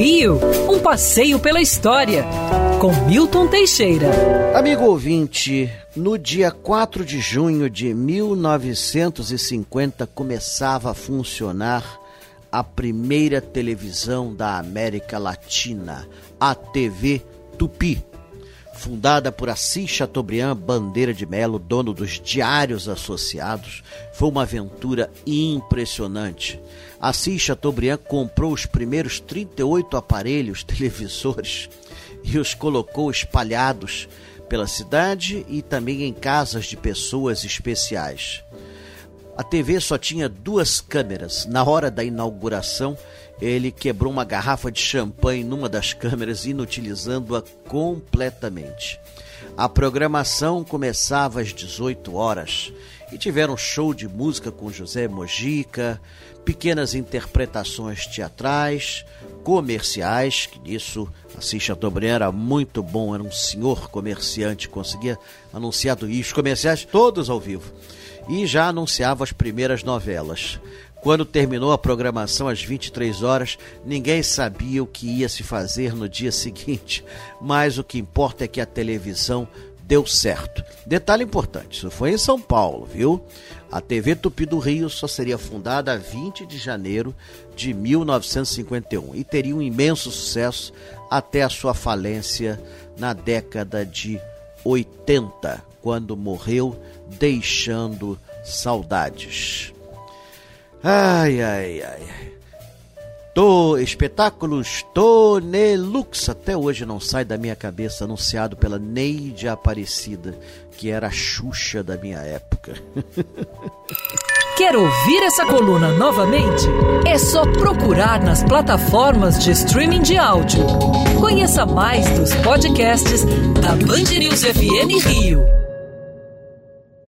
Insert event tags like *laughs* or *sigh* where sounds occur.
Rio, um passeio pela história, com Milton Teixeira. Amigo ouvinte, no dia 4 de junho de 1950 começava a funcionar a primeira televisão da América Latina, a TV Tupi. Fundada por Assis Chateaubriand Bandeira de Melo, dono dos Diários Associados, foi uma aventura impressionante. Assis Chateaubriand comprou os primeiros 38 aparelhos *laughs* televisores e os colocou espalhados pela cidade e também em casas de pessoas especiais. A TV só tinha duas câmeras. Na hora da inauguração, ele quebrou uma garrafa de champanhe numa das câmeras, inutilizando-a completamente. A programação começava às 18 horas e tiveram show de música com José Mojica, pequenas interpretações teatrais, comerciais, que nisso Assis Chateaubriand era muito bom, era um senhor comerciante, conseguia anunciar os comerciais todos ao vivo. E já anunciava as primeiras novelas. Quando terminou a programação às 23 horas, ninguém sabia o que ia se fazer no dia *laughs* seguinte, mas o que importa é que a televisão deu certo. Detalhe importante: isso foi em São Paulo, viu? A TV Tupi do Rio só seria fundada a 20 de janeiro de 1951 e teria um imenso sucesso até a sua falência na década de 80, quando morreu deixando saudades. Ai, ai, ai. Tô, espetáculos Tonelux, até hoje não sai da minha cabeça, anunciado pela Neide Aparecida, que era a Xuxa da minha época. *laughs* Quer ouvir essa coluna novamente? É só procurar nas plataformas de streaming de áudio. Conheça mais dos podcasts da Band News FM Rio.